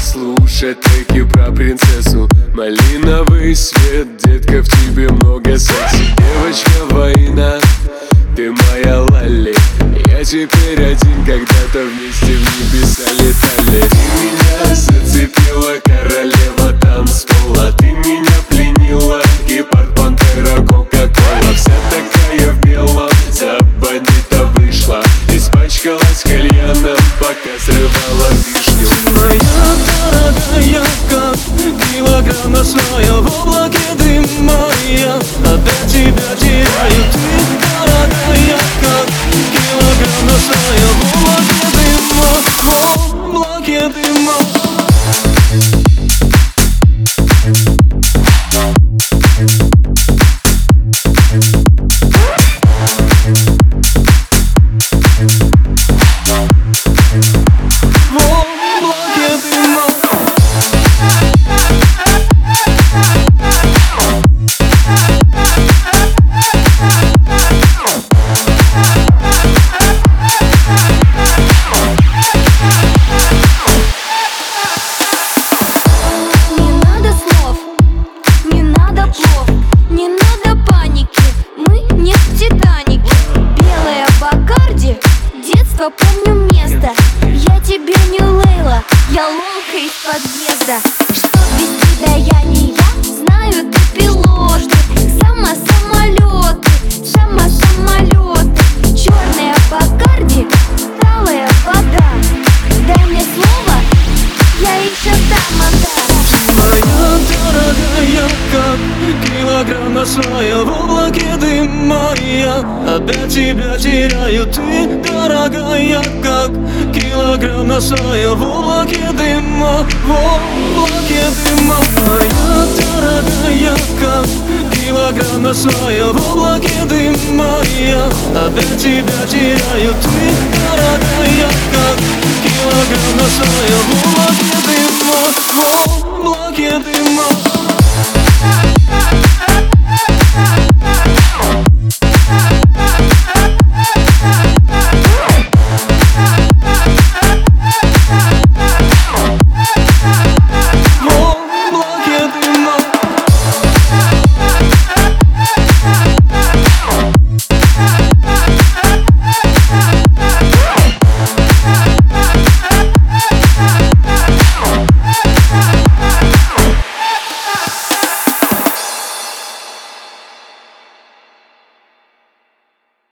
слушать треки про принцессу. Малиновый свет, детка, в тебе много секса. Девочка война, теперь один, когда-то вместе в небеса летали Ты меня зацепила, королева танцпола красное в облаке дыма я Опять тебя теряю, ты, дорогая, как килограмм на носая В облаке дыма, в облаке дыма. Моя дорогая, как килограмм на носая В облаке дыма я Опять тебя теряю, ты, дорогая, как килограмм на носая В облаке дыма, в облаке дыма. Yeah. Bye.